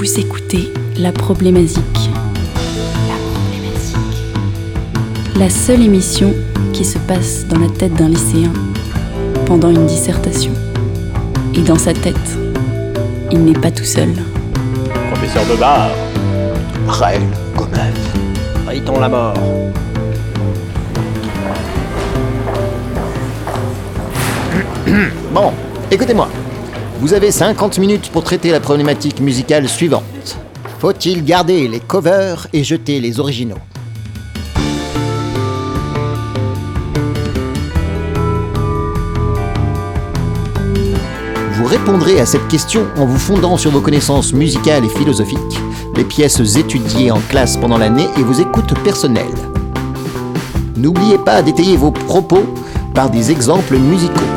Vous écoutez La Problématique. La Problématique. La seule émission qui se passe dans la tête d'un lycéen pendant une dissertation. Et dans sa tête, il n'est pas tout seul. Professeur de bar. Rel, Gomez. Riton la mort. Bon, écoutez-moi. Vous avez 50 minutes pour traiter la problématique musicale suivante. Faut-il garder les covers et jeter les originaux? Vous répondrez à cette question en vous fondant sur vos connaissances musicales et philosophiques, les pièces étudiées en classe pendant l'année et vos écoutes personnelles. N'oubliez pas d'étayer vos propos par des exemples musicaux.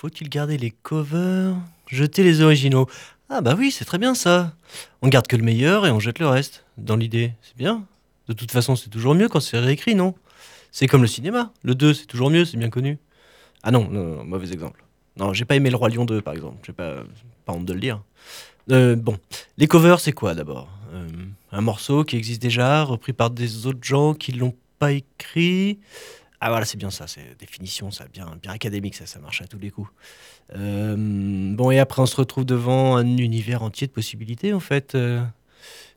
Faut-il garder les covers Jeter les originaux? Ah bah oui, c'est très bien ça. On garde que le meilleur et on jette le reste. Dans l'idée, c'est bien. De toute façon, c'est toujours mieux quand c'est réécrit, non? C'est comme le cinéma. Le 2, c'est toujours mieux, c'est bien connu. Ah non, mauvais exemple. Non, j'ai pas aimé Le Roi Lion 2, par exemple. J'ai pas, pas honte de le dire. Euh, bon, les covers, c'est quoi d'abord? Euh, Un morceau qui existe déjà, repris par des autres gens qui l'ont pas écrit. Ah voilà, c'est bien ça, c'est définition, ça, bien, bien académique, ça, ça marche à tous les coups. Euh, bon, et après, on se retrouve devant un univers entier de possibilités, en fait. euh,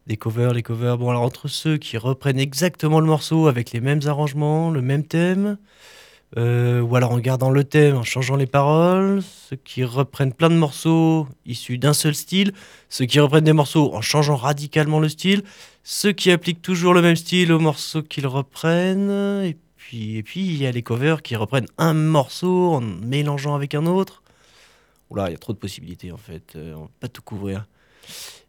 des covers, les covers. Bon, alors, entre ceux qui reprennent exactement le morceau avec les mêmes arrangements, le même thème, euh, ou alors en gardant le thème, en changeant les paroles, ceux qui reprennent plein de morceaux issus d'un seul style, ceux qui reprennent des morceaux en changeant radicalement le style, ceux qui appliquent toujours le même style aux morceaux qu'ils reprennent, et puis, et puis il y a les covers qui reprennent un morceau en mélangeant avec un autre. Oula, il y a trop de possibilités en fait, euh, on peut pas tout couvrir.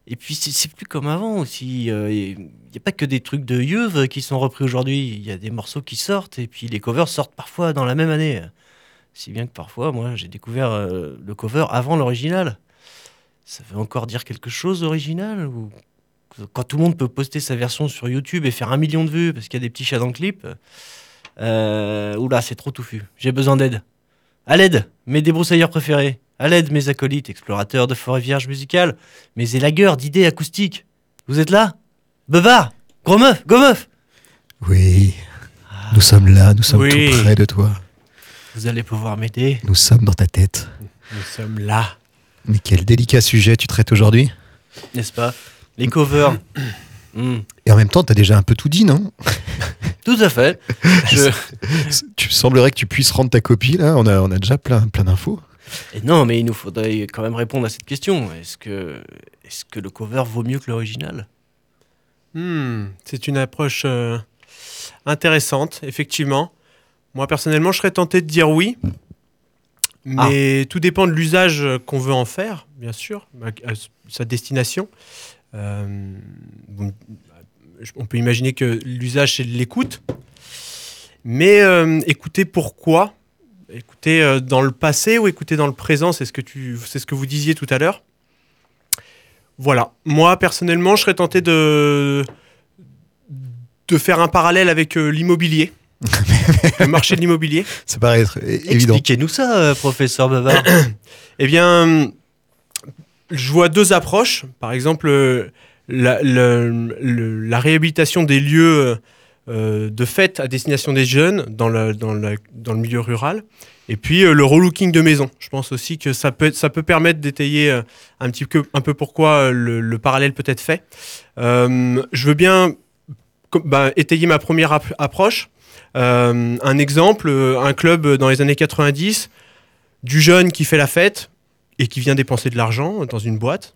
Et puis c'est plus comme avant aussi, euh, il n'y a pas que des trucs de Yeuve qui sont repris aujourd'hui, il y a des morceaux qui sortent et puis les covers sortent parfois dans la même année. Si bien que parfois, moi, j'ai découvert euh, le cover avant l'original. Ça veut encore dire quelque chose, original ou quand tout le monde peut poster sa version sur YouTube et faire un million de vues parce qu'il y a des petits chats dans le clip, euh, oula, c'est trop touffu. J'ai besoin d'aide. À l'aide, mes débroussailleurs préférés. À l'aide, mes acolytes, explorateurs de forêts vierges musicales, mes élagueurs d'idées acoustiques. Vous êtes là? Bevard Gros meuf Go meuf Oui, nous sommes là, nous sommes Oui. tout près de toi. Vous allez pouvoir m'aider Nous sommes dans ta tête. Nous sommes là. Mais quel délicat sujet tu traites aujourd'hui. N'est-ce pas? Les covers. Hmm, Et en même temps, t'as déjà un peu tout dit, non? Tout à fait. Je- Tu semblerais que tu puisses rendre ta copie, là. On a, on a déjà plein, plein d'infos. Et non, mais il nous faudrait quand même répondre à cette question. Est-ce que, est que le cover vaut mieux que l'original? Hmm, c'est une approche euh, intéressante, effectivement. Moi, personnellement, je serais tenté de dire oui. Mais tout dépend de l'usage qu'on veut en faire, bien sûr, à- à sa destination. Euh, on peut imaginer que l'usage, c'est de l'écoute. Mais euh, écouter pourquoi? Écouter euh, dans le passé ou écouter dans le présent, c'est ce que, tu, c'est ce que vous disiez tout à l'heure. Voilà. Moi, personnellement, je serais tenté de, de faire un parallèle avec euh, l'immobilier. le marché de l'immobilier. Ça paraît être évident. Expliquez-nous ça, euh, professeur Bavard. Eh bien, je vois deux approches. Par exemple, euh, la, réhabilitation des lieux euh, de fête à destination des jeunes dans le, milieu rural. Et puis euh, le relooking de maisons. Je pense aussi que ça peut, permettre d'étayer euh, un petit peu, pourquoi euh, le, le parallèle peut être fait. Euh, je veux bien bah, étayer ma première ap- approche. Euh, un exemple, euh, un club dans les années 90, du jeune qui fait la fête et qui vient dépenser de l'argent dans une boîte.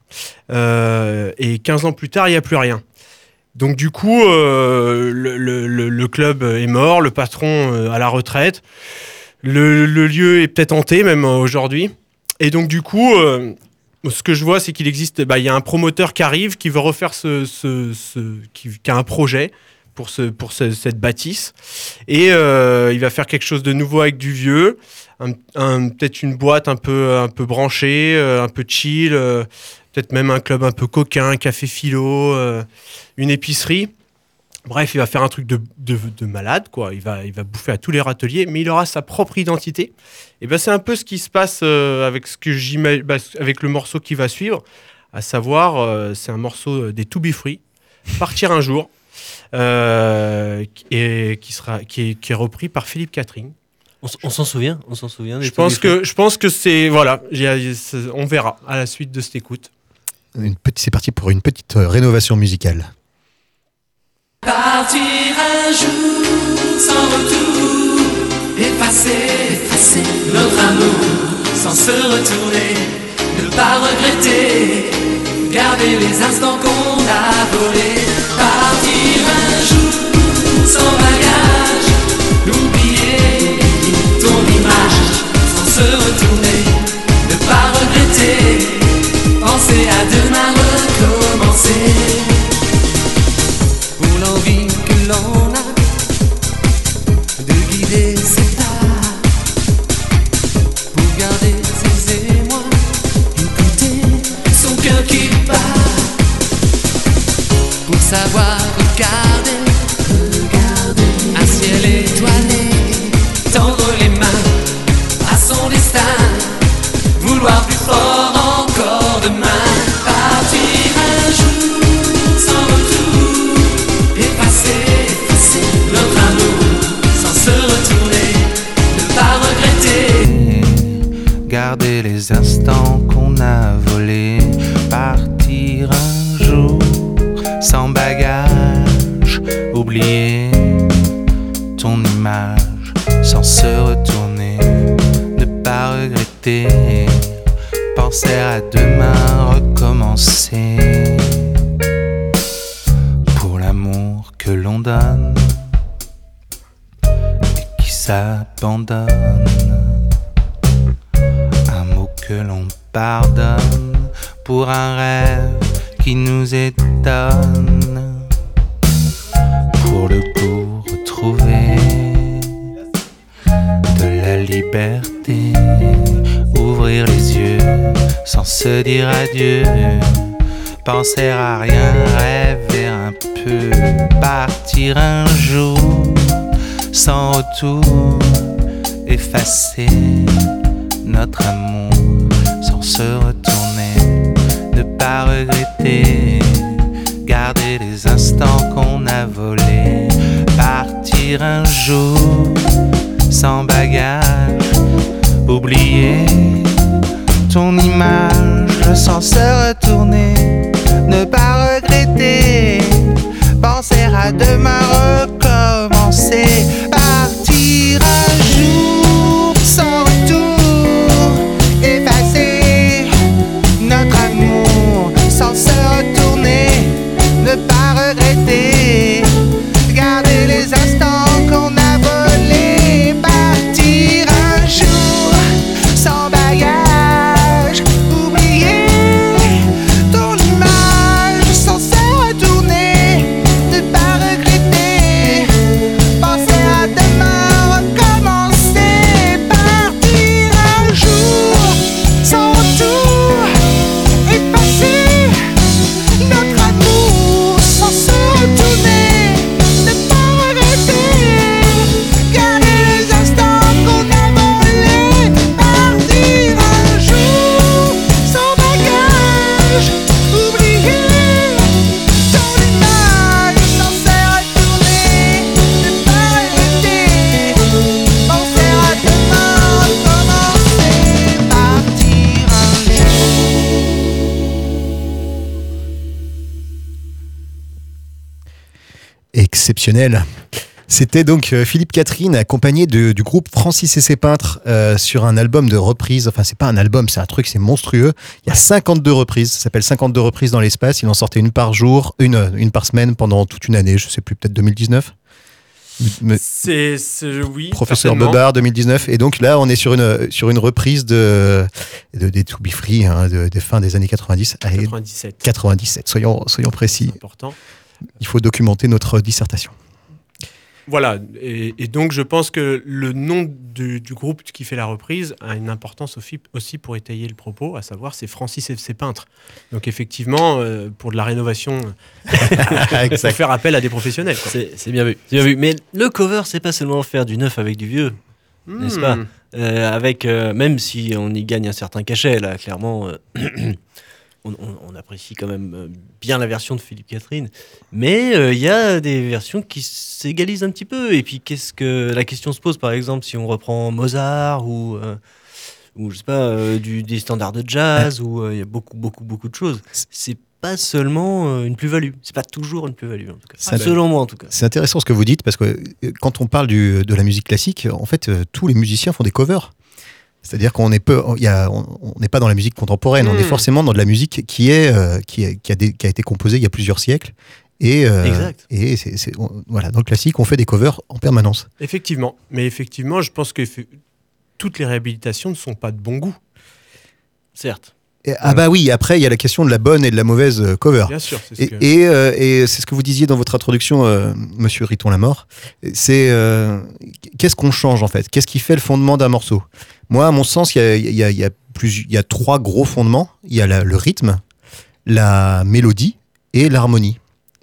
Euh, et 15 ans plus tard, il n'y a plus rien. Donc du coup, euh, le, club est mort, le patron euh, à la retraite, le, lieu est peut-être hanté même aujourd'hui. Et donc du coup, ce que je vois, c'est qu'il existe, bah, il y a un promoteur qui arrive, qui veut refaire ce, qui, a un projet, pour, ce, pour ce- cette bâtisse. Et il va faire quelque chose de nouveau avec du vieux, peut-être une boîte un peu, un peu branchée, euh, un peu chill, euh, peut-être même un club un peu coquin, un café philo, euh, une épicerie. Bref, il va faire un truc de, de, de malade, quoi. Il va, il va bouffer à tous les râteliers, mais il aura sa propre identité. Et ben, c'est un peu ce qui se passe avec ce que bah, avec le morceau qui va suivre, à savoir, c'est un morceau des To Be Free, Partir un jour, et qui sera, qui est, qui est repris par Philippe Catherine. On, on s'en souvient On s'en souvient des Je pense que, je pense que c'est, voilà, on verra à la suite de cette écoute. C'est parti pour une petite euh, rénovation musicale. Partir un jour sans retour, effacer, effacer notre amour sans se retourner, ne pas regretter, garder les instants qu'on a volés. Partir un jour sans se retourner, ne pas regretter, penser à demain recommencer. Pour l'envie que l'on a de guider ses pas, pour garder ses émois, écouter son cœur qui bat, pour savoir regarder, sans bagage, oublier ton image sans se retourner, ne pas regretter, penser à demain recommencer, Exceptionnel. C'était donc euh, Philippe Catherine accompagné de- du groupe Francis et ses peintres euh, sur un album de reprises. Enfin, c'est pas un album, c'est un truc, c'est monstrueux. Il y a 52 reprises. Ça s'appelle 52 reprises dans l'espace. Il en sortait une par jour, une, une par semaine pendant toute une année. Je sais plus, peut-être 2019. Me- C'est, oui. Professeur. Bobard 2019 et donc là on est sur une sur une reprise de, de des To Be Free hein, de, des fins des années 90 à 97. 97 soyons soyons précis C'est important. Il faut documenter notre dissertation Voilà, et, et donc je pense que le nom du, du groupe qui fait la reprise a une importance aussi, aussi pour étayer le propos, à savoir c'est Francis FC Peintre. Donc effectivement, euh, pour de la rénovation, il faut faire appel à des professionnels. C'est bien bien vu. Mais le cover, c'est pas seulement faire du neuf avec du vieux. N'est-ce pas? Hmm. Euh, avec, euh, même si on y gagne un certain cachet, là, clairement, euh, on, on- on apprécie quand même euh, bien la version de Philippe Catherine. Mais euh, il y a des versions qui s'égalisent un petit peu. Et puis, qu'est-ce que la question se pose, par exemple, si on reprend Mozart ou, euh, ou je sais pas, euh, du, des standards de jazz, où il y a beaucoup, beaucoup, beaucoup de choses. C'est pas seulement une plus-value. C'est pas toujours une plus-value, en tout cas. Selon moi, en tout cas. C'est intéressant ce que vous dites parce que quand on parle du- de la musique classique, en fait, tous les musiciens font des covers. C'est-à-dire qu'on n'est on on pas dans la musique contemporaine, on Hmm. est forcément dans de la musique qui est, euh, qui, est- qui a des- qui a été composée il y a plusieurs siècles. Et, euh, Exact. et c'est, c'est- on- voilà, dans le classique, on fait des covers en permanence. Effectivement, mais effectivement, je pense que toutes les réhabilitations ne sont pas de bon goût. Certes. Et- ah bah oui, après, il y a la question de la bonne et de la mauvaise euh, cover. Bien sûr, ce Et, que- et, euh, et c'est ce que vous disiez dans votre introduction, euh, Monsieur Riton la mort. C'est euh, qu'est-ce qu'on change en fait? Qu'est-ce qui fait le fondement d'un morceau? Moi, à mon sens, il y a, y a- il y a plus, il y a trois gros fondements. Il y a la- le rythme, la mélodie et l'harmonie.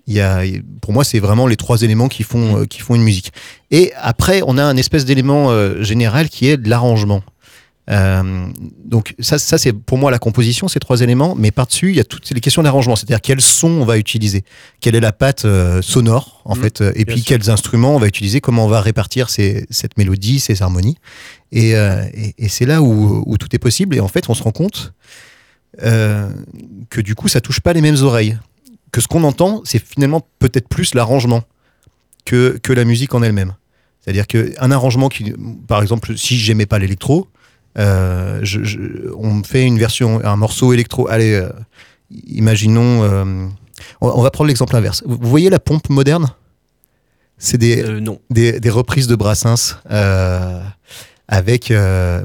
Il y a, pour moi, c'est vraiment les trois éléments qui font, qui font une musique. Et après, on a un espèce d'élément général qui est l'arrangement. Euh, donc ça, ça c'est pour moi la composition, ces trois éléments, mais par-dessus, il y a toutes les questions d'arrangement, c'est-à-dire quel son on va utiliser, quelle est la patte euh, sonore, en Mhm, fait, euh, et puis sûr. quels instruments on va utiliser, comment on va répartir ces- cette mélodie, ces harmonies. Et, euh, et- et c'est là où, où tout est possible, et en fait, on se rend compte que du coup, ça touche pas les mêmes oreilles. Que ce qu'on entend, c'est finalement peut-être plus l'arrangement que, que la musique en elle-même. C'est-à-dire qu'un arrangement qui, par exemple, si j'aimais pas l'électro, euh, je- je- on me fait une version, un morceau électro. Allez, euh, imaginons. euh, on, on va prendre l'exemple inverse. Vous voyez la pompe moderne? C'est des, des, des reprises de Brassens avec,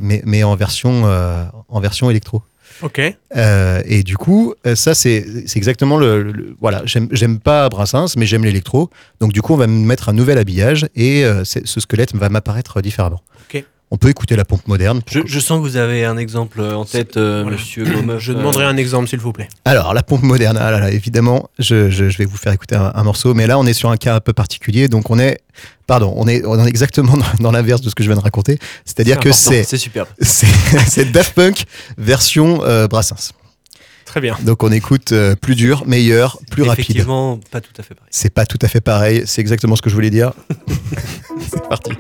mais, mais en version, en version électro. Ok. Et du coup, ça c'est exactement le, le- voilà. J'aime pas Brassens, mais j'aime l'électro. Donc du coup, on va me mettre un nouvel habillage et ce squelette va m'apparaître différemment. Ok. On peut écouter la pompe moderne. Je, je sens que vous avez un exemple en tête, euh, Voilà. monsieur Gomeuf. Je demanderai un exemple, s'il vous plaît. Alors, la pompe moderne, ah là là, évidemment, je, je- je vais vous faire écouter un, un morceau, mais là, on est sur un cas un peu particulier, donc on est, pardon, on est, on est exactement dans, dans l'inverse de ce que je viens de raconter, c'est-à-dire que c'est, C'est superbe. c'est, c'est Daft Punk version euh, Brassens. Très bien. Donc on écoute euh, plus dur, meilleur, plus rapide. Effectivement, pas tout à fait pareil. C'est pas tout à fait pareil, c'est exactement ce que je voulais dire. c'est parti.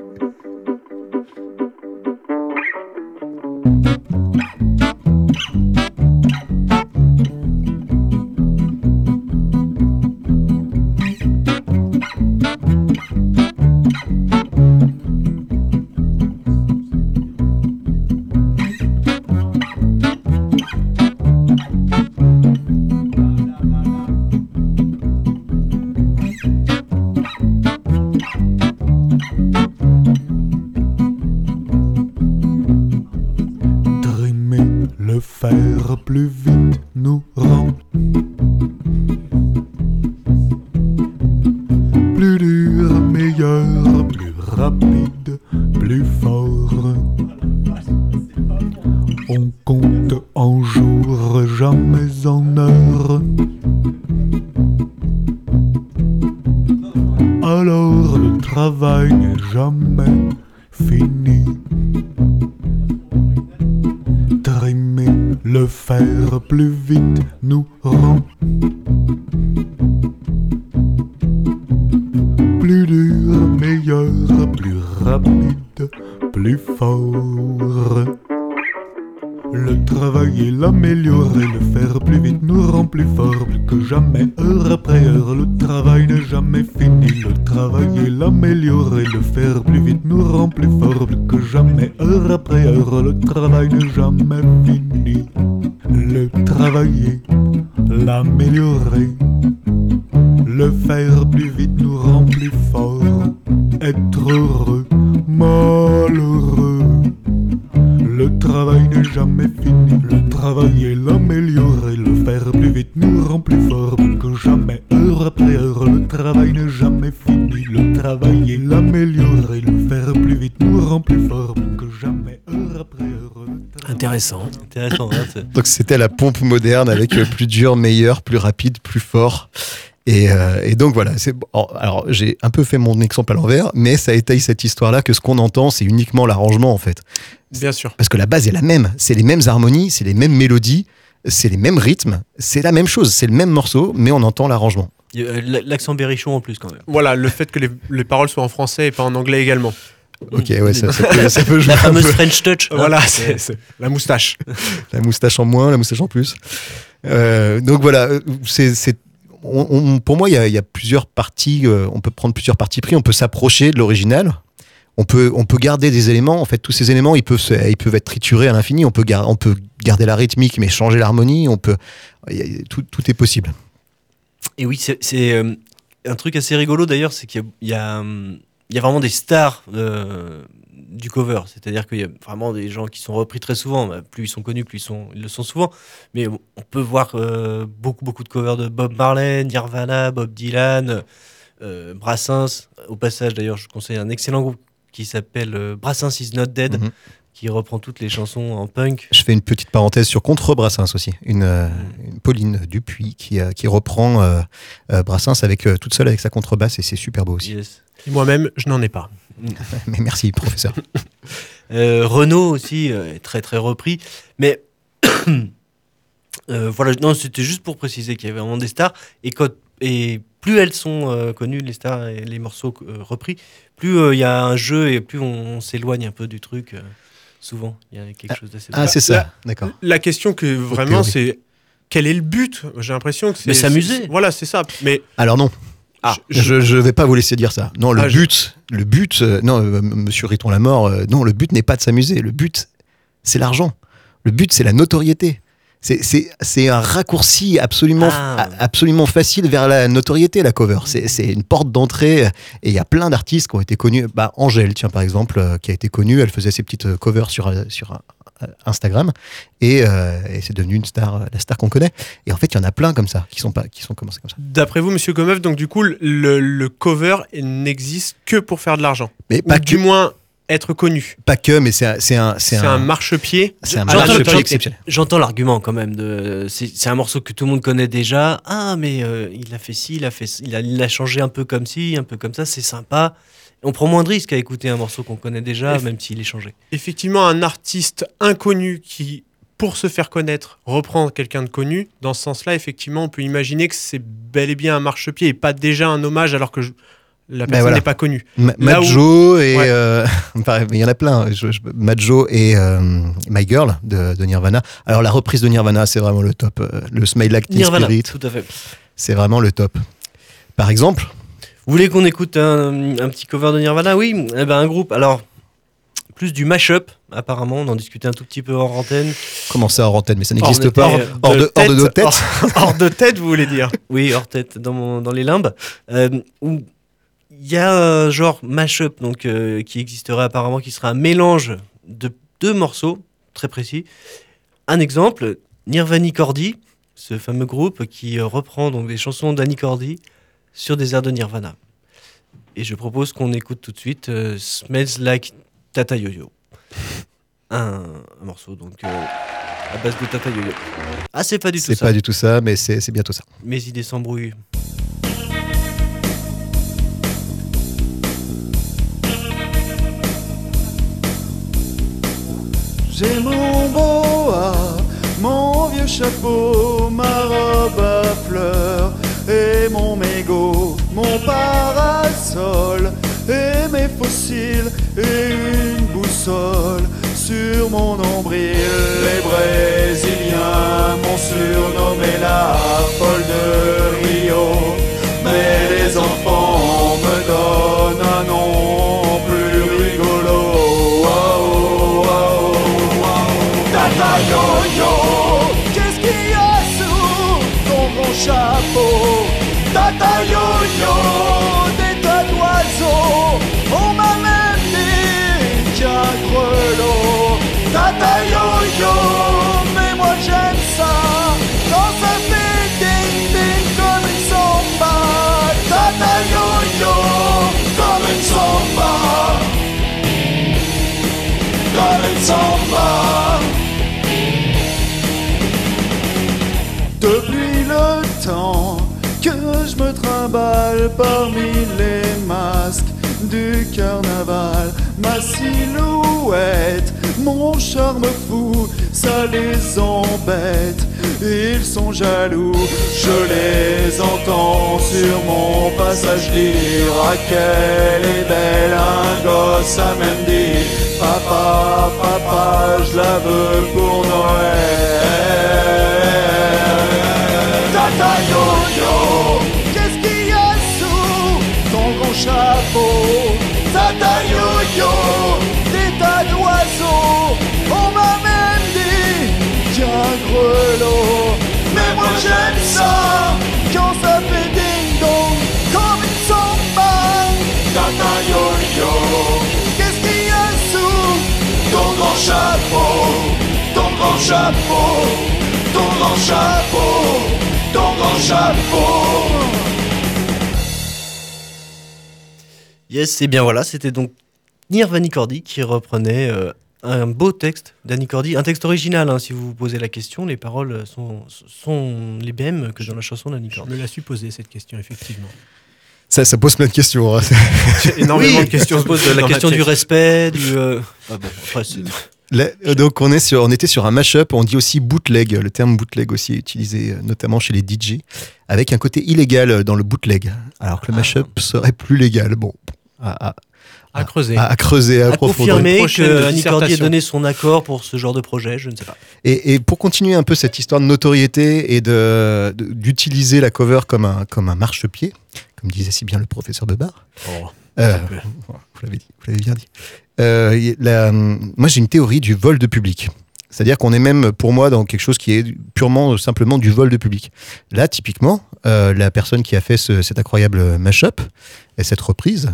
Le faire plus vite nous rend plus fort, que jamais, heure après heure. Le travail n'est jamais fini. Le travailler, l'améliorer, le faire plus vite nous rend plus fort. Être heureux, malheureux. Le travail n'est jamais fini. Le travail et l'améliorer, le faire plus vite nous rend plus fort. Que jamais, heure après heure, le travail n'est jamais fini. Le travail est l'améliorer, le faire plus vite nous rend plus fort que jamais, heure après heure. le travail- Intéressant. Intéressant. hein, Donc c'était la pompe moderne avec euh, plus dur, meilleur, plus rapide, plus fort. Et, euh, et donc voilà, c'est alors j'ai un peu fait mon exemple à l'envers, mais ça étaye cette histoire-là que ce qu'on entend, c'est uniquement l'arrangement en fait. Bien sûr. Parce que la base est la même, c'est les mêmes harmonies, c'est les mêmes mélodies, c'est les mêmes rythmes, c'est la même chose, c'est le même morceau, mais on entend l'arrangement. Euh, L'accent berrichon en plus quand même. Voilà, le fait que les, les paroles soient en français et pas en anglais également. Ok, ouais, ça, ça peut, ça peut jouer La un fameuse peu. French Touch. hein. Voilà, c'est c'est la moustache. La moustache en moins, la moustache en plus. Euh, donc voilà, c'est, c'est- pour moi, il y a, plusieurs parties. euh, on peut prendre plusieurs parties pris. On peut s'approcher de l'original. On peut, on peut garder des éléments. En fait, tous ces éléments, ils peuvent, ils peuvent être triturés à l'infini. On peut, on peut garder la rythmique, mais changer l'harmonie. On peut, tout, tout est possible. Et oui, c'est- euh, un truc assez rigolo d'ailleurs, c'est qu'il y y, hum, y a vraiment des stars euh, du cover. C'est-à-dire qu'il y a vraiment des gens qui sont repris très souvent. Bah, Plus ils sont connus, plus ils, sont, ils le sont souvent. Mais on peut voir euh, beaucoup, beaucoup de covers de Bob Marley, Nirvana, Bob Dylan, euh, Brassens. Au passage, d'ailleurs, je conseille un excellent groupe qui s'appelle euh, Brassens is not dead, Mhm. qui reprend toutes les chansons en punk. Je fais une petite parenthèse sur Contre Brassens aussi. Une, euh, une Pauline Dupuis qui, qui reprend Brassens avec, toute seule avec sa contrebasse et c'est super beau aussi. Yes. Et moi-même, je n'en ai pas. Mais merci, professeur. Euh, Renault aussi euh, est très très repris. Mais euh, voilà, non, c'était juste pour préciser qu'il y avait vraiment des stars. Et, quand, et plus elles sont euh, connues, les stars et les morceaux euh, repris, plus euh, il y a un jeu et plus on, on s'éloigne un peu du truc. euh, souvent, il y a quelque chose d'assez. Ah, c'est ça, d'accord. La question que vraiment, c'est quel est le but? J'ai l'impression que c'est. Mais s'amuser. Voilà, c'est ça. Mais Alors non. Ah, je, je vais pas vous laisser dire ça. Non, le Ah, je- but, le but, euh, non, euh, Monsieur Riton la mort, euh, non, le but n'est pas de s'amuser. Le but, c'est l'argent. Le but, c'est la notoriété. C'est- un raccourci absolument, Ah. a- absolument facile vers la notoriété, la cover. C'est une porte d'entrée. Et il y a plein d'artistes qui ont été connus. Bah, Angèle, tiens, par exemple, qui a été connue. Elle faisait ses petites covers sur, sur Instagram. Et, euh, et c'est devenu une star, euh, la star qu'on connaît. Et en fait, il y en a plein comme ça, qui sont, pas, qui sont commencés comme ça. d'après vous, Monsieur Gomeuf, donc du coup, le, le cover n'existe que pour faire de l'argent? Mais Ou pas du que, moins être connu? pas que, mais c'est un, c'est un, C'est un, marchepied? c'est un marchepied exceptionnel. J'entends l'argument quand même. De, c'est, un morceau que tout le monde connaît déjà. Ah, mais euh, il a fait ci, il a fait il a, il a changé un peu comme ci, un peu comme ça. C'est sympa. On prend moins de risques à écouter un morceau qu'on connaît déjà, Eff- même s'il est changé. Effectivement, un artiste inconnu qui, pour se faire connaître, reprend quelqu'un de connu, dans ce sens-là, effectivement, on peut imaginer que c'est bel et bien un marchepied et pas déjà un hommage alors que je- la personne voilà. n'est pas connue. Ma- Là où- Majo et Ouais. euh, il y en a plein. Je, je- Majo et euh, My Girl de, de Nirvana. Alors la reprise de Nirvana, c'est vraiment le top. Euh, Le Smile Like Nirvana, Spirit, tout à fait. c'est vraiment le top. Par exemple, Vous voulez qu'on écoute un, un petit cover de Nirvana? Oui, eh ben, un groupe. Alors, plus du mashup, apparemment. On en discutait un tout petit peu hors antenne. comment ça hors antenne, mais ça n'existe pas hors, hors de, hors de nos têtes? Hors, hors de tête, vous voulez dire? Oui, hors tête, dans, mon- dans les limbes. Euh, où il y a un genre mashup donc, euh, qui existerait apparemment, qui serait un mélange de deux morceaux très précis. Un exemple, Nirvani Cordy, ce fameux groupe qui reprend donc des chansons d'Annie Cordy sur des airs de Nirvana. Et je propose qu'on écoute tout de suite euh, Smells Like Tata Yo-Yo. Un, un morceau donc euh, à base de Tata Yo-Yo. Ah, c'est pas du tout C'est ça. pas du tout ça, mais c'est c'est bientôt ça. Mes idées s'embrouillent. J'ai mon boa, mon vieux chapeau, ma robe à fleurs et mon mégot, mon parasol et mes fossiles et une boussole sur mon nombril. Les Depuis le temps que je me trimballe parmi les masques du carnaval, ma silhouette, mon charme fou, ça les embête. Ils sont jaloux, je les entends sur mon passage dire à quel est belle un gosse à même dire Papa, papa, je la veux pour Noël. Tata yo-yo, qu'est-ce qu'il y a sous ton grand chapeau? Tata yo-yo, des tas d'oiseaux, on m'a même dit un grelot. Mais moi j'aime ça, grand chapeau, ton grand chapeau, ton grand chapeau. Yes, et bien voilà, c'était donc Nirvani Cordy qui reprenait euh, un beau texte d'Annie Cordy, un texte original, hein, si vous vous posez la question. Les paroles sont, sont les mêmes que dans la chanson d'Annie Je Cordy. me la suis posé cette question, effectivement. Ça, ça pose plein de questions. hein. Énormément Oui, de questions. on se pose la question du respect, du. euh, Ah bon, après, c'est- Là, euh, donc on est sur, on était sur un mashup. On dit aussi bootleg. Le terme bootleg aussi est utilisé euh, notamment chez les DJ, avec un côté illégal euh, dans le bootleg, alors que le mashup serait plus légal. Bon, à, à- À creuser. à- à creuser, à à approfondir. confirmer que Annie dissertation. donné son accord pour ce genre de projet, je ne sais pas. Et, et pour continuer un peu cette histoire de notoriété et de de- d'utiliser la cover comme un comme un marchepied, comme disait si bien le professeur Bebar. Oh, Euh, un peu. vous l'avez dit, vous l'avez bien dit. Euh, la- moi, j'ai une théorie du vol de public. C'est-à-dire qu'on est même, pour moi, dans quelque chose qui est purement, euh, simplement du vol de public. Là, typiquement, euh, la personne qui a fait ce- cet incroyable mashup et cette reprise,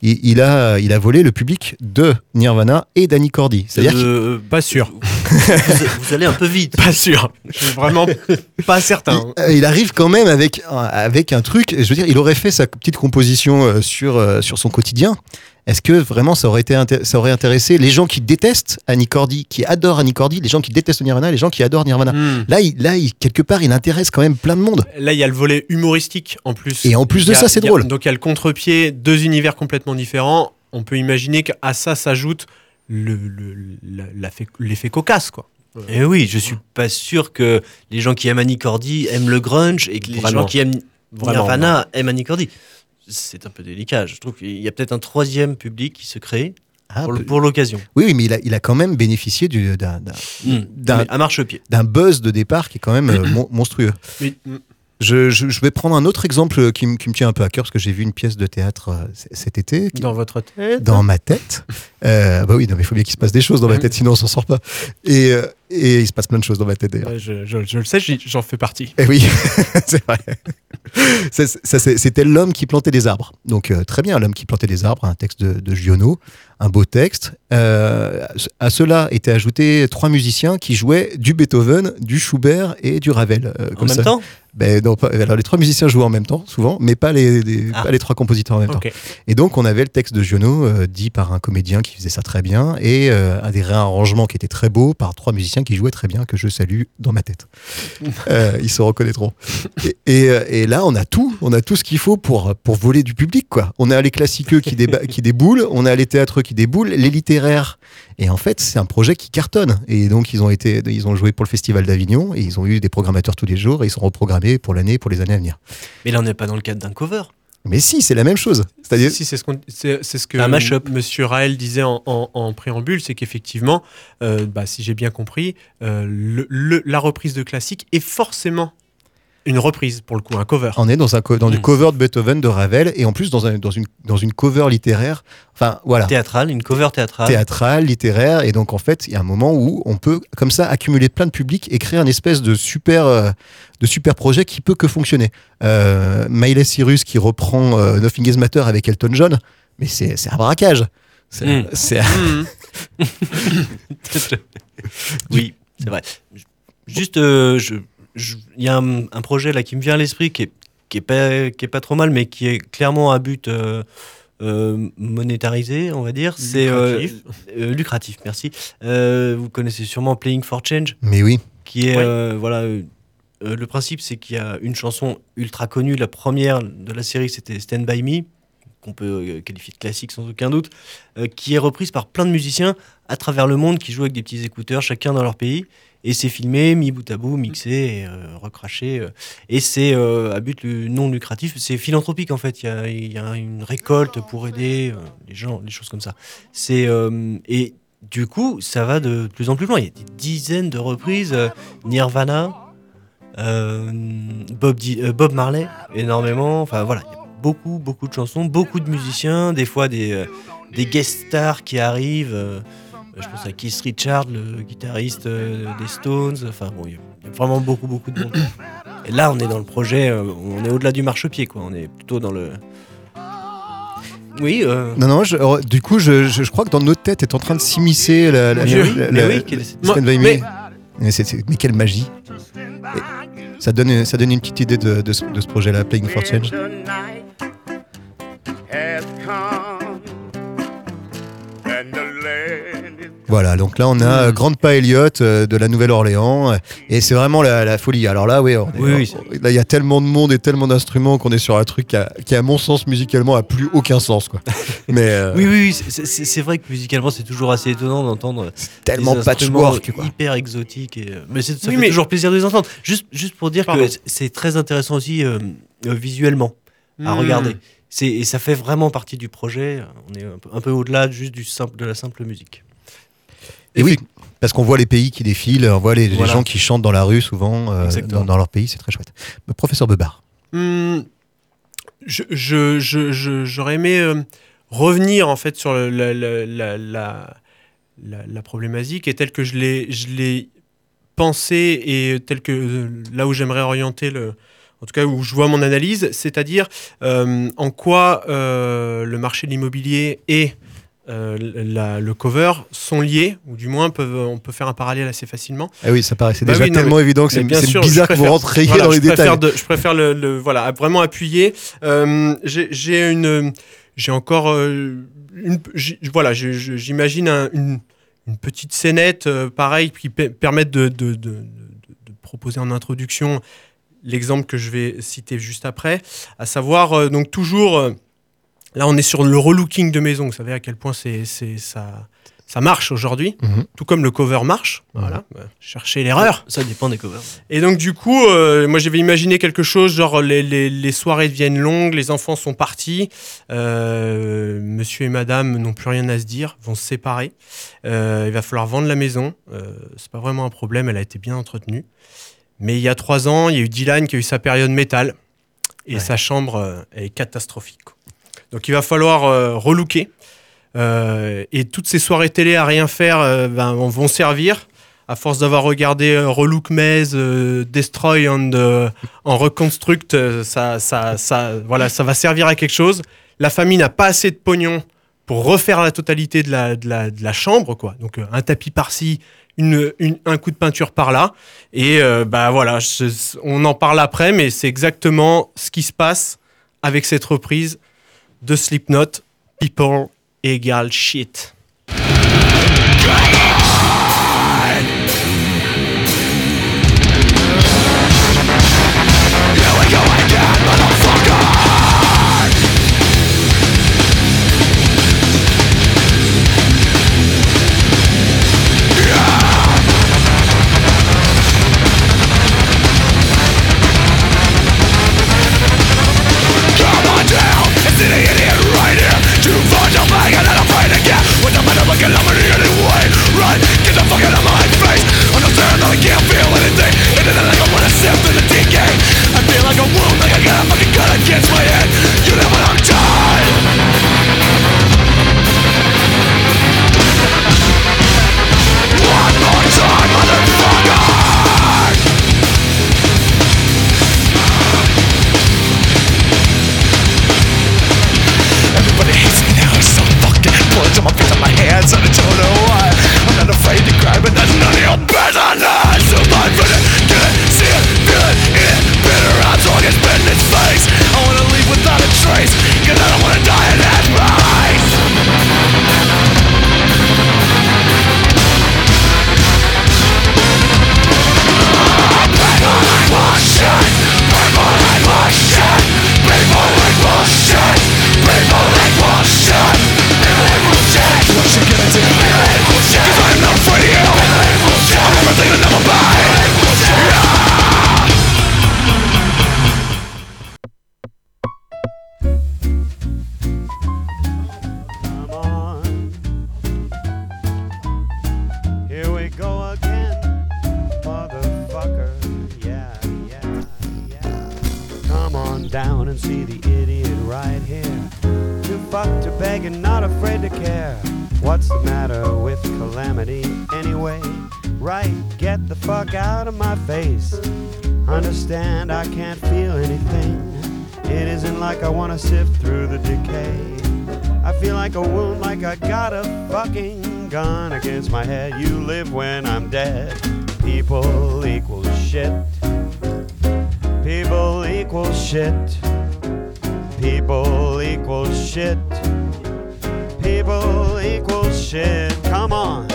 il, il a, il a volé le public de Nirvana et d'Annie Cordy. C'est-à-dire Euh, Pas sûr. vous, vous allez un peu vite. Pas sûr. Je suis vraiment pas certain. il, il arrive quand même avec, un- avec un truc. Je veux dire, il aurait fait sa petite composition sur, sur son quotidien. Est-ce que vraiment ça aurait, été ça aurait intéressé les gens qui détestent Annie Cordy, qui adorent Annie Cordy, les gens qui détestent Nirvana, les gens qui adorent Nirvana? Hmm. Là, il, là il- quelque part, il intéresse quand même plein de monde. Là, il y a le volet humoristique en plus. Et en plus de a- ça, c'est a- drôle. Donc, il y a le contre-pied, deux univers complètement différents. On peut imaginer qu'à ça s'ajoute le- le- l'effet cocasse, quoi. Et oui, je suis pas sûr que les gens qui aiment Annie Cordy aiment le grunge et que les Vraiment. gens qui aiment Vraiment, Nirvana aiment Annie Cordy. C'est un peu délicat. Je trouve qu'il y a peut-être un troisième public qui se crée Ah, pour l'occasion. oui, oui, mais il a, il a quand même bénéficié du- d'un d'un- Hmm. d'un- marche-pied. buzz de départ qui est quand même euh, mon- monstrueux. Mais, Je, je- je vais prendre un autre exemple qui, me- qui me tient un peu à cœur parce que j'ai vu une pièce de théâtre euh, cet été qui- dans votre tête. dans ma tête. Euh, bah oui, non, mais il faut bien qu'il se passe des choses dans ma tête, sinon on s'en sort pas. Et, euh, et il se passe plein de choses dans ma tête d'ailleurs. Ouais, je, le sais, j'en fais partie. Eh oui, c'est vrai. C'était l'homme qui plantait des arbres. Donc euh, très bien, l'homme qui plantait des arbres, un texte de, de Giono, un beau texte. Euh, à cela étaient ajoutés trois musiciens qui jouaient du Beethoven, du Schubert et du Ravel. euh, En comme même ça. temps? Ben, non, pas- alors les trois musiciens jouaient en même temps, souvent, mais pas les, les- Ah. pas les trois compositeurs en même temps. Et donc, on avait le texte de Giono, euh, dit par un comédien qui faisait ça très bien, et euh, un des réarrangements qui était très beau par trois musiciens qui jouaient très bien, que je salue dans ma tête. Euh, ils se reconnaîtront. Et, et, et là, on a tout, on a tout ce qu'il faut pour, pour voler du public, quoi. On a les classiqueux qui, déba- qui déboulent, on a les théâtreux qui déboulent, les littéraires. Et en fait, c'est un projet qui cartonne. Et donc, ils ont été, ils ont joué pour le Festival d'Avignon, et ils ont eu des programmateurs tous les jours, et ils sont reprogrammés pour l'année, pour les années à venir. Mais là, on n'est pas dans le cadre d'un cover. Mais si, c'est la même chose. C'est-à-dire, Si, c'est ce, qu'on- c'est- c'est ce que Un mash-up. Monsieur Raël disait en, en- en préambule, c'est qu'effectivement, euh, bah, si j'ai bien compris, euh, le- le- la reprise de classique est forcément une reprise, pour le coup, un cover. On est dans, un co- dans du Mm. cover de Beethoven, de Ravel, et en plus dans, un- dans, une, dans une cover littéraire, enfin voilà, Théâtral, une cover théâtrale. théâtrale, littéraire, et donc en fait, il y a un moment où on peut comme ça accumuler plein de publics et créer un espèce de super, euh, de super projet qui peut que fonctionner. Euh, Miley Cyrus qui reprend euh, Nothing is Matter avec Elton John, mais c'est c'est un braquage. C'est Mm. Mhm. oui, c'est vrai. Juste, euh, je- il y a un, un projet là qui me vient à l'esprit qui est, qui, est pas, qui est pas trop mal, mais qui est clairement à but euh, euh, monétarisé, on va dire. C'est euh, Lucratif. euh, lucratif, merci. Euh, vous connaissez sûrement Playing for Change, Mais oui, qui est Ouais. euh, voilà, le principe, c'est qu'il y a une chanson ultra connue. La première de la série, c'était Stand By Me, qu'on peut qualifier de classique sans aucun doute, euh, qui est reprise par plein de musiciens à travers le monde qui jouent avec des petits écouteurs, chacun dans leur pays. Et c'est filmé, mis bout à bout, mixé, et, euh, recraché. euh. et c'est euh, à but non lucratif. C'est philanthropique en fait. Il y a, il y a une récolte pour aider les gens, des choses comme ça. C'est et du coup, ça va de plus en plus loin. Il y a des dizaines de reprises. Nirvana, Bob, Di- Bob Marley, énormément. Enfin voilà, il y a beaucoup, beaucoup de chansons, beaucoup de musiciens, des fois des, des guest stars qui arrivent. Euh, je pense à Keith Richard, le guitariste euh, des Stones. Enfin bon, il y a- il y a vraiment beaucoup, beaucoup de monde. Et là, on est dans le projet, euh, on est au-delà du marchepied, quoi. On est plutôt dans le. Oui. euh, Non, non, je- alors, du coup, je, je- je crois que dans notre tête est en train de s'immiscer la, la, Mais la- oui, la- mais la- oui, quelle Mais, magie Et ça donne, ça donne une petite idée de, de ce, de ce projet-là, Playing for Change. Voilà, donc là on a euh, Grande Pas Elliott euh, de la Nouvelle-Orléans euh, et c'est vraiment la, la folie. Alors là, oui, on est- Oui, oui, on- là il y a tellement de monde et tellement d'instruments qu'on est sur un truc qui, a, qui, à mon sens, musicalement, a plus aucun sens. Quoi. Mais euh, Oui, oui, oui, c'est- vrai que musicalement, c'est toujours assez étonnant d'entendre tellement des instruments patchwork. Quoi. hyper. Et, euh, mais c'est- ça Oui, fait mais- toujours plaisir de les entendre. Juste, juste pour dire Pardon. que c'est très intéressant aussi euh, euh, visuellement à Hmm. regarder. C'est- Et ça fait vraiment partie du projet. On est un peu, un peu au-delà juste du simple, de la simple musique. Et oui, parce qu'on voit les pays qui défilent, on voit les, gens qui chantent dans la rue souvent euh, dans, dans leur pays, c'est très chouette. Euh, Professeur Bebar. Je- je- je- je- J'aurais aimé euh, revenir en fait sur le- la, la, la, la, problématique et telle que je l'ai je l'ai pensée et telle que euh, là où j'aimerais orienter le en tout cas où je vois mon analyse, c'est-à-dire euh, en quoi euh, le marché de l'immobilier et euh, la- le cover sont liés, ou du moins peuvent, on peut faire un parallèle assez facilement. Ah oui, ça paraissait Bah déjà oui, non, tellement évident que c'est bizarre je que vous préfère- rentriez voilà, dans les préfère détails. de- je préfère le, le- voilà, vraiment appuyer. Euh, J'ai j'ai une, j'ai encore euh, une, voilà, j'imagine un- une, une petite scénette, pareil, qui pe- permettent de, de- proposer en introduction l'exemple que je vais citer juste après, à savoir donc toujours. Là, on est sur le relooking de maison. Vous savez à quel point c'est, ça, ça marche aujourd'hui. Mhm. Tout comme le cover marche. Voilà. Euh, Cherchez l'erreur. Ça dépend des covers. Et donc, du coup, euh, moi, j'avais imaginé quelque chose genre les, les- les soirées deviennent longues, les enfants sont partis, euh, monsieur et madame n'ont plus rien à se dire, vont se séparer. Euh, il va falloir vendre la maison. Euh, c'est pas vraiment un problème, elle a été bien entretenue. Mais il y a trois ans, il y a eu Dylan qui a eu sa période métal. Et Ouais. sa chambre euh, est catastrophique. quoi. Donc, il va falloir euh, relooker. Euh, et toutes ces soirées télé à rien faire euh, ben, vont servir à force d'avoir regardé Relook Maze, Destroy and, Reconstruct, ça, ça, ça, voilà, ça va servir à quelque chose. La famille n'a pas assez de pognon pour refaire la totalité de la, chambre, quoi. Donc un tapis par-ci, un coup de peinture par-là. Et euh, bah voilà, on en parle après, mais c'est exactement ce qui se passe avec cette reprise de Slipknot, People égale shit. idiot right here. Too fucked to beg and not afraid to care. What's the matter with calamity anyway? Right, get the fuck out of my face. Understand I can't feel anything. It isn't like I wanna sift through the decay. I feel like a wound, like I got a fucking gun against my head. You live when I'm dead. People equal shit. People equal shit. People equal shit. People equal shit. Come on.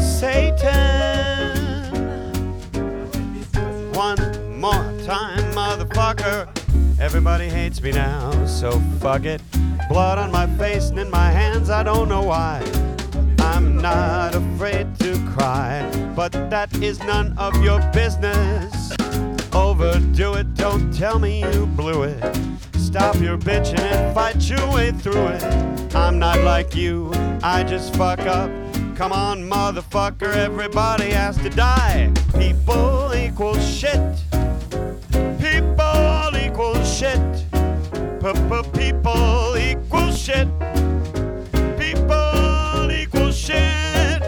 Satan. One more time, motherfucker. Everybody hates me now, so fuck it. Blood on my face and in my hands, I don't know why. I'm not afraid to cry, but that is none of your business. Overdo it, don't tell me you blew it. Stop your bitching and fight your way through it. I'm not like you, I just fuck up. Come on, motherfucker, everybody has to die. People equal shit. People equal shit. P-p-people equal shit. People equal shit.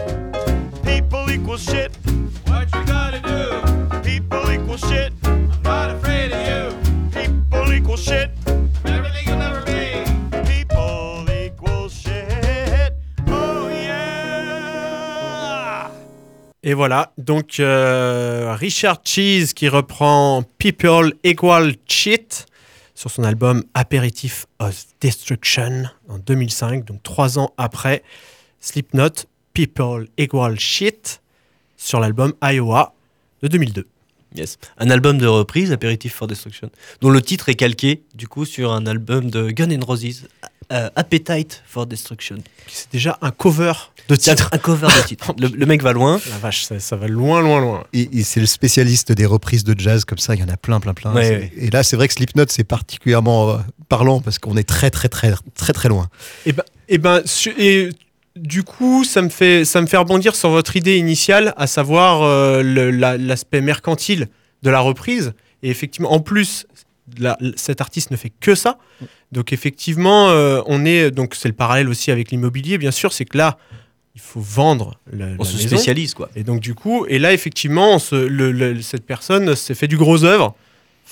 People equal shit. Et voilà, donc euh, Richard Cheese qui reprend People Equal Shit sur son album Aperitif of Destruction en 2005, donc trois ans après Slipknot, People Equal Shit sur l'album Iowa de 2002. Yes. Un album de reprise, Aperitif for Destruction, dont le titre est calqué du coup sur un album de Guns N' Roses, euh, Appetite for Destruction. C'est déjà un cover de titre. Un cover de titre. Le, le mec va loin. La vache, ça, ça va loin, loin, loin. Et, et c'est le spécialiste des reprises de jazz comme ça, il y en a plein, plein, plein. Ouais, C'est- ouais. Et là, c'est vrai que Slipknot, c'est particulièrement euh, parlant parce qu'on est très, très, très, très, très loin. Et ben, et ben, su- et du coup, ça me fait, ça me fait rebondir sur votre idée initiale, à savoir euh, la- l'aspect mercantile de la reprise. Et effectivement, en plus, la- cet artiste ne fait que ça. Donc effectivement, euh, on est donc c'est le parallèle aussi avec l'immobilier, bien sûr, c'est que là, il faut vendre la, On la se maison. spécialise quoi. Et donc du coup, et là effectivement, on se- le- le- cette personne s'est fait du gros œuvre,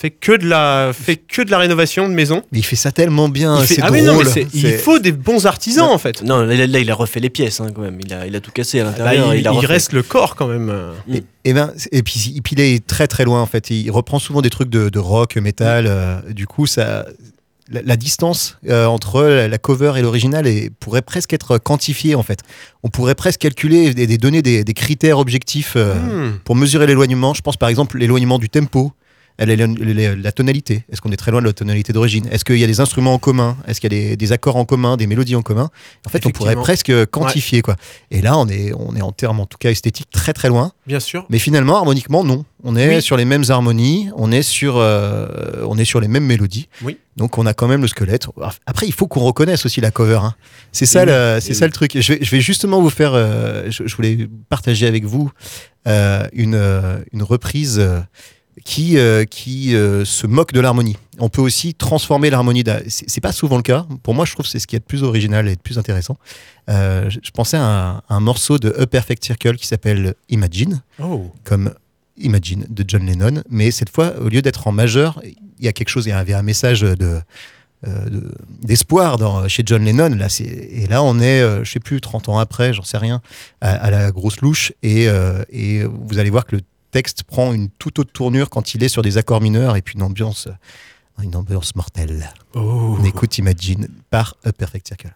fait que de la, fait que de la rénovation de maison. Mais il fait ça tellement bien, Il fait- c'est ah drôle. oui, non, mais c'est- il faut des bons artisans en fait. Non, là, là, il a refait les pièces hein, quand même. Il a, il a tout cassé à Bah, l'intérieur. il, il reste le corps quand même. Et, et ben, et puis, et puis il est très très loin en fait. Il reprend souvent des trucs de, de rock, métal. euh, du coup, ça, la, la distance euh, entre la, cover et l'original pourrait presque être quantifiée en fait. On pourrait presque calculer et, et donner des, des critères objectifs euh, Hmm. pour mesurer l'éloignement. Je pense par exemple l'éloignement du tempo. Elle est la, la- la tonalité. Est-ce qu'on est très loin de la tonalité d'origine? Est-ce qu'il y a des instruments en commun? Est-ce qu'il y a des, des accords en commun, des mélodies en commun? En fait, on pourrait presque quantifier quoi. Et là, on est, on est en termes en tout cas esthétiques très très loin. Bien sûr. Mais finalement, harmoniquement, non. On est Oui. sur les mêmes harmonies, on est sur, euh, on est sur les mêmes mélodies. Oui. Donc on a quand même le squelette. Après, il faut qu'on reconnaisse aussi la cover. hein. C'est ça, oui, c'est ça le truc. Je vais, je vais justement vous faire. euh, je, je voulais partager avec vous euh, une, une reprise qui, euh, qui euh, se moque de l'harmonie. On peut aussi transformer l'harmonie. C'est pas souvent le cas. Pour moi, je trouve que c'est ce qui est le plus original et le plus intéressant. Euh, je, je pensais à un, à un morceau de A Perfect Circle qui s'appelle Imagine Oh. comme Imagine de John Lennon, mais cette fois, au lieu d'être en majeur, il y a quelque chose, il y avait un message de de- d'espoir chez John Lennon. Là, c'est- et là, on est, je sais plus, 30 ans après, j'en sais rien, à, à la grosse louche. Et, et vous allez voir que le texte prend une toute autre tournure quand il est sur des accords mineurs et puis une ambiance, une ambiance mortelle. Oh. On écoute Imagine par A Perfect Circle.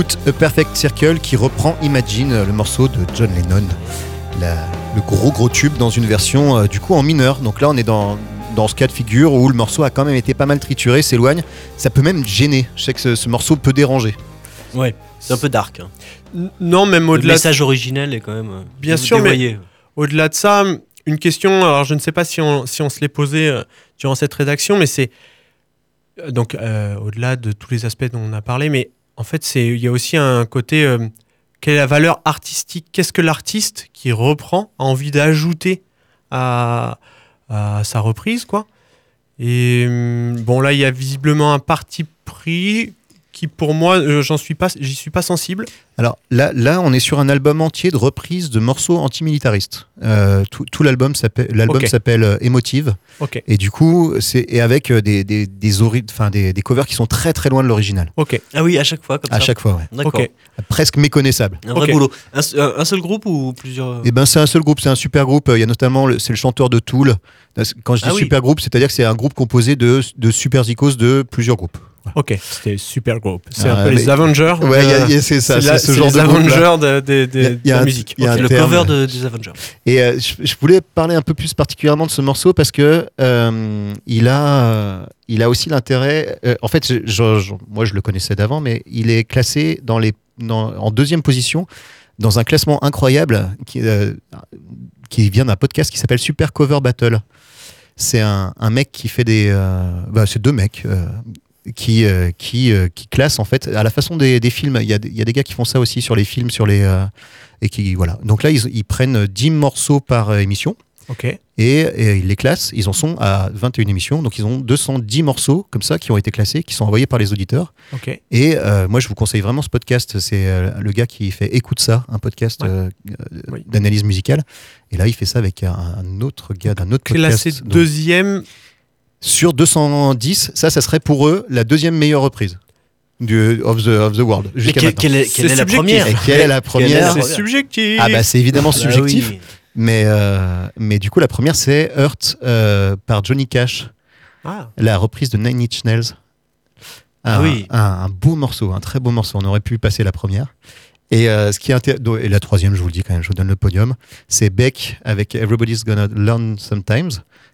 Écoute A Perfect Circle qui reprend Imagine, le morceau de John Lennon. La- le gros gros tube dans une version euh, du coup en mineur. Donc là on est dans, dans ce cas de figure où le morceau a quand même été pas mal trituré, s'éloigne. Ça peut même gêner. Je sais que ce, ce morceau peut déranger. Ouais, c'est un peu dark. hein. N- Non, même Le au-delà. message originel est quand même. euh, Bien sûr, mais-. Au-delà de ça, une question, alors je ne sais pas si on, si on se l'est posé euh, durant cette rédaction, mais c'est. Donc, euh, au-delà de tous les aspects dont on a parlé, mais en fait, c'est il y a aussi un côté. euh, quelle est la valeur artistique? Qu'est-ce que l'artiste qui reprend a envie d'ajouter à, à sa reprise, quoi? Et hum, bon, là, il y a visiblement un parti pris qui, pour moi, euh, j'en suis pas, j'y suis pas sensible. Alors là, là, on est sur un album entier de reprises de morceaux antimilitaristes. Euh, tout tout l'album s'appelle, l'album s'appelle euh, Emotive. Ok. Et du coup, c'est et avec des des des, ori- enfin, des des covers qui sont très très loin de l'original. Ok. Ah oui, à chaque fois, comme À ça. chaque fois, ouais. D'accord. Presque méconnaissable. Un vrai Ok. boulot. Un, s- un- un seul groupe ou plusieurs Et ben c'est un seul groupe, c'est un super groupe. Il y a notamment le- c'est le chanteur de Tool. Quand je dis Ah oui. super groupe, c'est-à-dire que c'est un groupe composé de de super zikos de plusieurs groupes. Ok, c'était super groupe. C'est Ah, un peu les Avengers. Ouais, euh, il y a- c'est ça, c'est ce genre les de. Avengers de, de- de- Il y a- de il y a la un- musique. il y a C'est un le terme. cover de- des Avengers. Et euh, je, je voulais parler un peu plus particulièrement de ce morceau parce que euh, il a, il a aussi l'intérêt. euh, en fait, je- je- je- moi je le connaissais d'avant, mais il est classé dans les, dans- en deuxième position dans un classement incroyable qui, euh, qui vient d'un podcast qui s'appelle Super Cover Battle. C'est un, un mec qui fait des, euh, bah, c'est deux mecs. Euh, qui, euh, qui, euh, qui classent en fait à la façon des, des films. Il y, a, des- il y a des gars qui font ça aussi sur les films, sur les, euh, et qui voilà. Donc là, ils, ils prennent 10 morceaux par euh, émission Ok. Et, et ils les classent. Ils en sont à 21 émissions. Donc ils ont 210 morceaux comme ça qui ont été classés, qui sont envoyés par les auditeurs. Ok. Et moi, je vous conseille vraiment ce podcast. C'est le gars qui fait Écoute ça, un podcast Ouais. d'analyse musicale. Et là, il fait ça avec un, un autre gars d'un autre Classé podcast. Donc, deuxième. Sur 210, ça, ça serait pour eux la deuxième meilleure reprise du, of, the, of the World. Mais Jusqu'à quelle, maintenant. quelle est, quelle est la première Et quelle est la première C'est subjectif. Ah bah c'est évidemment Bah subjectif. oui. Mais, euh, mais du coup, la première, c'est Hurt euh, par Johnny Cash, Ah. la reprise de Nine Inch Nails. Un, Ah oui. un, un beau morceau, un très beau morceau. On aurait pu passer la première. Et, euh, ce qui est et la troisième, je vous le dis quand même, je vous donne le podium, c'est Beck avec Everybody's Gonna Learn Sometimes,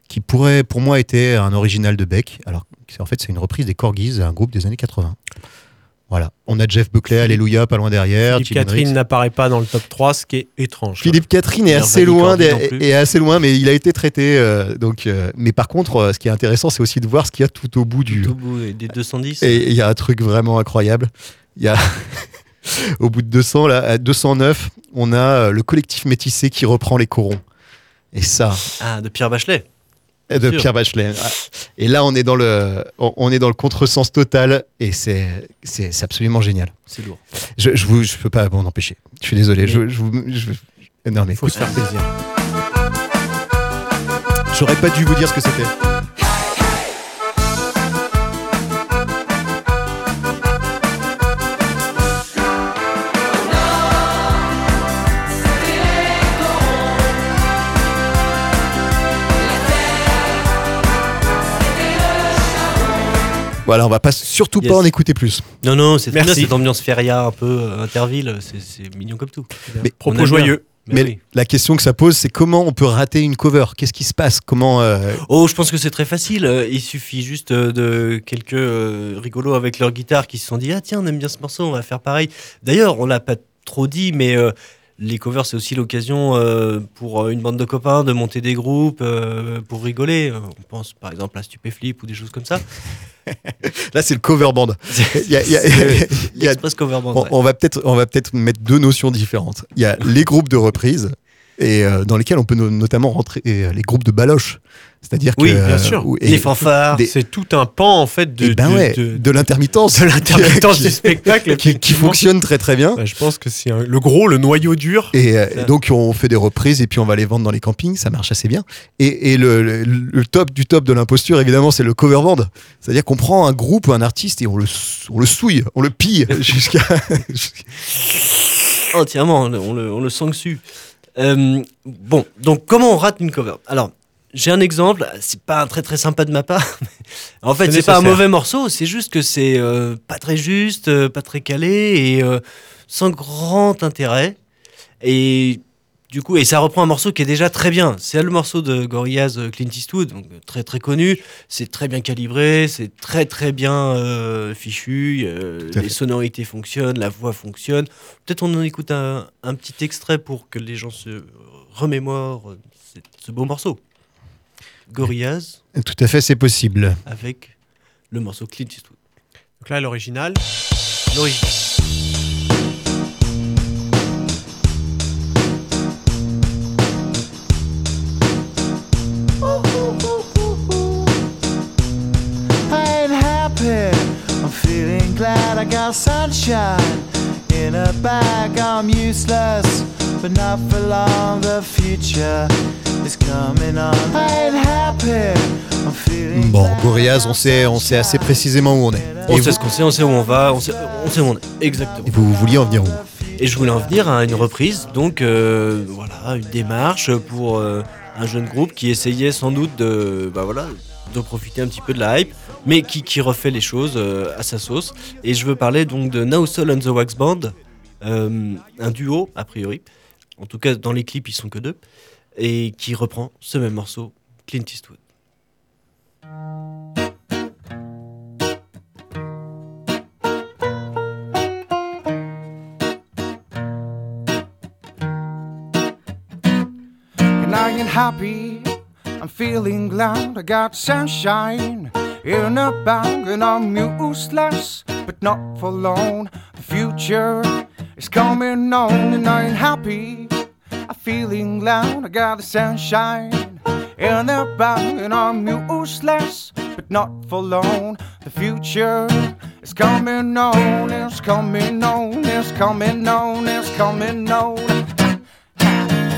qui pourrait, pour moi, était un original de Beck. Alors, en fait, c'est une reprise des Corgis, un groupe des années 80. Voilà. On a Jeff Buckley, Alléluia, pas loin derrière. Philippe. Catherine n'apparaît pas dans le top 3, ce qui est étrange. Philippe Catherine est assez loin, est assez loin, mais il a été traité. euh, donc, euh, mais par contre, euh, ce qui est intéressant, c'est aussi de voir ce qu'il y a tout au bout du. Tout au bout des 210. Et il y a un truc vraiment incroyable. Il y a au bout de 200 là, à 209, on a le collectif métissé qui reprend les corons. Et ça, Ah, de Pierre Bachelet. Et de sûr. Pierre Bachelet. Et là, on est dans le, on est dans le contresens total, et c'est, c'est, c'est absolument génial. C'est lourd. Je, je vous, je peux pas m'en empêcher. Je suis désolé. Je, je, je- non mais Il faut se faire plaisir. J'aurais pas dû vous dire ce que c'était. Voilà, on va pas surtout Yes. pas en écouter plus. Non, non, c'est très bien cette ambiance feria un peu euh, interville. C'est- mignon comme tout. Mais- Propos joyeux. Mais oui. la question que ça pose, c'est comment on peut rater une cover? Qu'est-ce qui se passe? Comment euh, Oh, je pense que c'est très facile. Il suffit juste euh, de quelques rigolos avec leur guitare qui se sont dit Ah, tiens, on aime bien ce morceau, on va faire pareil. D'ailleurs, on l'a pas trop dit, mais euh, les covers, c'est aussi l'occasion euh, pour euh, une bande de copains de monter des groupes euh, pour rigoler. On pense par exemple à Stupéflip ou des choses comme ça. Là, c'est le cover band. L'Express Cover Band. on, ouais. on va peut-être, on va peut-être mettre deux notions différentes. Il y a les groupes de reprise et euh, dans lesquels on peut no- notamment rentrer euh, les groupes de baloche. C'est-à-dire que Oui, bien sûr. où- et- Les fanfares. des- C'est tout un pan en fait de, eh ben de- ouais, de- de l'intermittence, de l'intermittence du spectacle qui, fonctionne très très bien. Ouais, je pense que c'est le gros, le noyau dur. Et, euh, donc on fait des reprises et puis on va les vendre dans les campings, ça marche assez bien. Et, et le, le- le top du top de l'imposture, évidemment, c'est le cover band. C'est-à-dire qu'on prend un groupe ou un artiste et on le, on le souille, on le pille jusqu'à. Entièrement, on le, on le, on le sent dessus. Euh, bon, donc comment on rate une cover Alors, j'ai un exemple, c'est pas un très très sympa de ma part. en fait, C'est pas un mauvais morceau, c'est juste que c'est euh, pas très juste, euh, pas très calé et sans grand intérêt. Et du coup, et ça reprend un morceau qui est déjà très bien. C'est le morceau de Gorillaz euh, Clint Eastwood, donc euh, très très connu. C'est très bien calibré, c'est très très bien euh, fichu. euh, les fait. sonorités fonctionnent, la voix fonctionne. Peut-être on en écoute un, un petit extrait pour que les gens se remémorent ce, ce beau morceau. Gorillaz Tout à fait, c'est possible. avec le morceau Clint Eastwood. Donc là, l'original. L'original. Glad I got sunshine in a bag. I'm useless, but not for long. The future is coming on. I ain't happy. I'm feeling Bon, Gorillaz, on sait, on sait assez précisément où on est. On Et sait vous, ce qu'on sait, on sait où on va, on sait, on sait où on est. Exactement. et vous, vous vouliez en venir où? Et je voulais en venir à une reprise, donc euh, voilà, une démarche pour euh, un jeune groupe qui essayait sans doute de, bah voilà, de profiter un petit peu de la hype, mais qui, refait les choses euh, à sa sauce. Et je veux parler donc de Now Soul and the Wax Band, euh, un duo a priori, en tout cas dans les clips ils sont que deux, et qui reprend ce même morceau, Clint Eastwood. I'm feeling glad I got sunshine in a bag and I'm useless, but not for long. The future is coming on and I ain't happy. I'm feeling glad I got the sunshine and they're and I'm useless, but not for long. The future is coming on, it's coming on, it's coming on, it's coming on.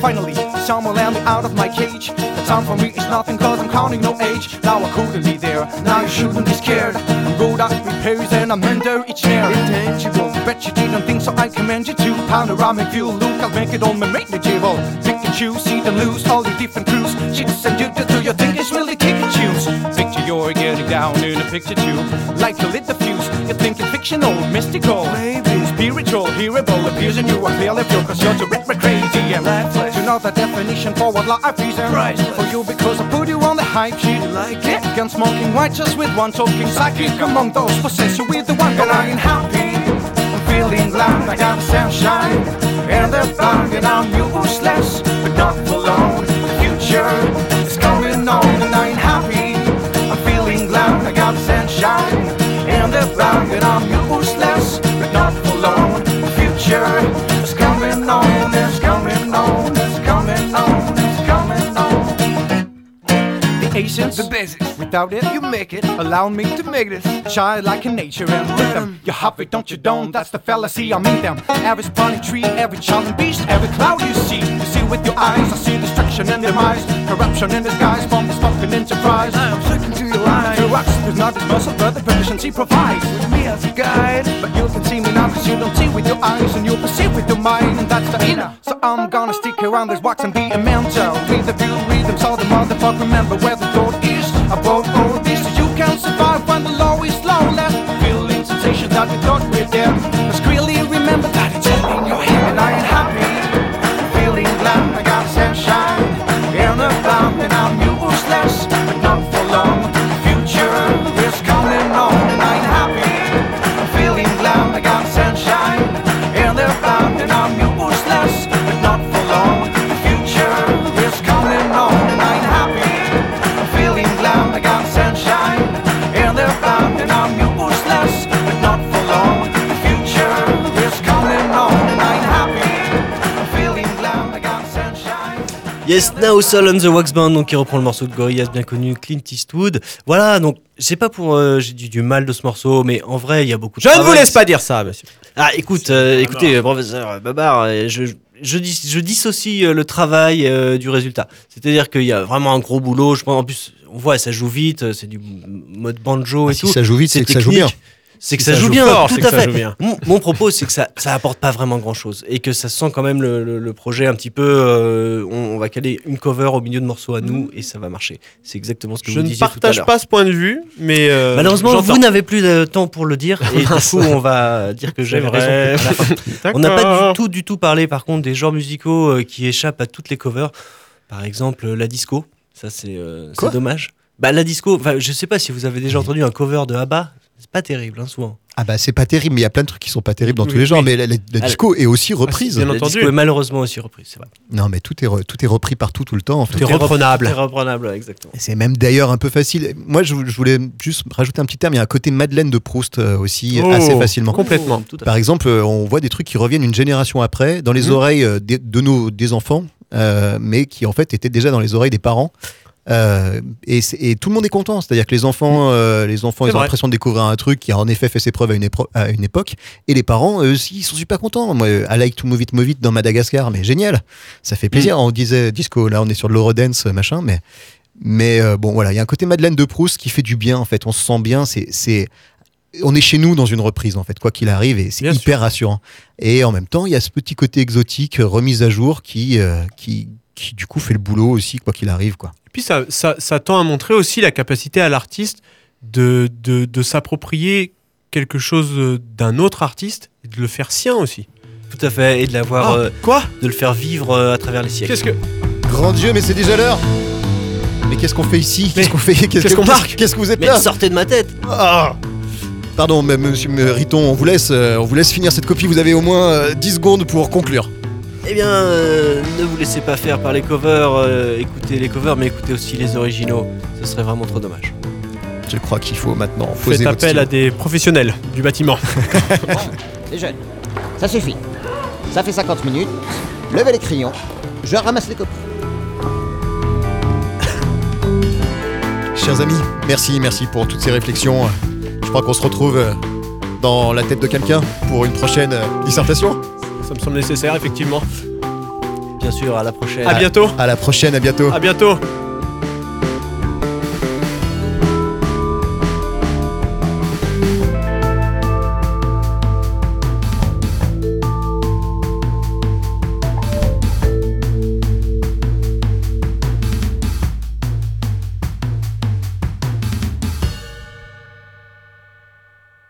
Finally, someone let me out of my cage. The time for me is nothing cause I'm counting no age. Now I couldn't be there, now you shouldn't be scared. I'm good at repairs and I'm under each snare. Intangible, bet you didn't think so I commend you to. Panoramic view, look, I'll make it on my manageable. Pick and choose, see them lose, all your different crews. Chicks and you do you think it's really kick and choose? You're getting down in a picture tube. Like to lit the fuse, you're thinking fictional, mystical. Maybe spiritual, hearable, appears in you. I feel if you're cause you're too rip crazy and lifeless. You know the definition for what life is and priceless. For you because I put you on the hype sheet. Like it? Gun smoking white just with one talking psychic among those possess you with the one. And I ain't happy, I'm feeling glad I got sunshine. And they're blind and I'm useless, but not for long. The future and I'm useless, but not for long. Future The essence, the basics. Without it, you make it. Allow me to make this child like in nature and rhythm. You have it, don't you? Don't. That's the fallacy. I mean them. Every spawning tree, every child and beast, every cloud you see. You see with your eyes. I see destruction and demise, corruption in disguise from this fucking enterprise. I'm looking to your life. To us, there's not this muscle, but the proficiency provides. With me as a guide, but you can see me now 'cause you don't see with your eyes and you perceive with your mind, and that's the inner. So I'm gonna stick around this wax and be a mentor. Read the view, rhythms, all the motherfucker. Remember where the talk with them. Yes, Now Soul on the Wax Band, donc qui reprend le morceau de Gorillaz bien connu, Clint Eastwood. Voilà, donc c'est pas pour euh, j'ai du, du mal de ce morceau, mais en vrai il y a beaucoup de Je ne vous laisse pas dire ça, monsieur. Ah, écoute, euh, écoutez, euh, professeur Babar, euh, je, je, dis, je dissocie le travail euh, du résultat. C'est-à-dire qu'il y a vraiment un gros boulot. Je pense, en plus, on voit, ça joue vite, c'est du mode banjo Ah, et si tout. ça joue vite, c'est que ça joue bien. C'est que ça, ça joue bien, fort, tout à fait. Mon, mon propos, c'est que ça, ça apporte pas vraiment grand-chose et que ça sent quand même le, le- le projet un petit peu. euh, on, on va caler une cover au milieu de morceaux à nous et ça va marcher. C'est exactement ce que Je vous ne disiez tout à partage pas ce point de vue, mais. euh, Malheureusement, vous n'avez plus de temps pour le dire et du coup, on va dire que j'avais raison. On n'a pas du tout, du tout parlé par contre des genres musicaux euh, qui échappent à toutes les covers. Par exemple, la disco. Ça, c'est euh, dommage. Bah, la disco, je sais pas si vous avez déjà entendu un cover de ABBA. C'est pas terrible, hein, souvent. Ah bah c'est pas terrible, mais il y a plein de trucs qui sont pas terribles dans tous les genres. oui. Mais la, la- la Ah, disco est aussi reprise. bien la entendu. disco est malheureusement aussi reprise, c'est vrai. non mais tout est re- tout est repris partout tout le temps. En fait. Tout est reprenable. C'est reprenable, exactement. Et C'est même d'ailleurs un peu facile. Moi, je, je voulais juste rajouter un petit terme. Il y a un côté Madeleine de Proust euh, aussi Oh, assez facilement. Complètement. Tout à fait. Par exemple, euh, on voit des trucs qui reviennent une génération après dans les Mhm. oreilles euh, des- de nos des enfants, euh, mais qui en fait étaient déjà dans les oreilles des parents. Euh, et, tout le monde est content, c'est-à-dire que les enfants, euh, les enfants, ils ont l'impression de découvrir un truc qui a en effet fait ses preuves à une, épro- à une époque, et les parents, eux aussi, ils sont super contents. Moi, euh, I like to move it, move it dans Madagascar, mais génial, ça fait plaisir. On disait disco, là, on est sur de l'eurodance, machin, mais mais euh, bon, voilà, il y a un côté Madeleine de Proust qui fait du bien, en fait. On se sent bien, c'est on est chez nous dans une reprise en fait, quoi qu'il arrive, et c'est hyper rassurant. Et en même temps, il y a ce petit côté exotique, remise à jour, qui, euh, qui, qui du coup fait le boulot aussi, quoi qu'il arrive, quoi. Et puis ça, ça, ça tend à montrer aussi la capacité à l'artiste de, de, de s'approprier quelque chose d'un autre artiste et de le faire sien aussi. Tout à fait, et de l'avoir, Ah, euh, quoi? de le faire vivre euh, à travers les siècles. Qu'est-ce que. Grand Dieu, mais c'est déjà l'heure. Mais qu'est-ce qu'on fait ici? Qu'est-ce qu'on fait? Qu'est-ce qu'on marque? Qu'est-ce que vous êtes Mais là? sortez de ma tête Ah Pardon, mais monsieur Riton, on vous laisse, euh, on vous laisse finir cette copie. Vous avez au moins euh, 10 secondes pour conclure. Eh bien, euh, ne vous laissez pas faire par les covers, euh, écoutez les covers, mais écoutez aussi les originaux. Ce serait vraiment trop dommage. Je crois qu'il faut maintenant poser Faites votre appel à des professionnels du bâtiment. Les jeunes, ça suffit. Ça fait 50 minutes. Levez les crayons. Je ramasse les copies. chers amis. Merci, merci pour toutes ces réflexions. Je crois qu'on se retrouve euh, dans la tête de quelqu'un pour une prochaine euh, dissertation. Ça me semble nécessaire, effectivement. Bien sûr, à la prochaine. À bientôt. À la prochaine, à bientôt. À bientôt.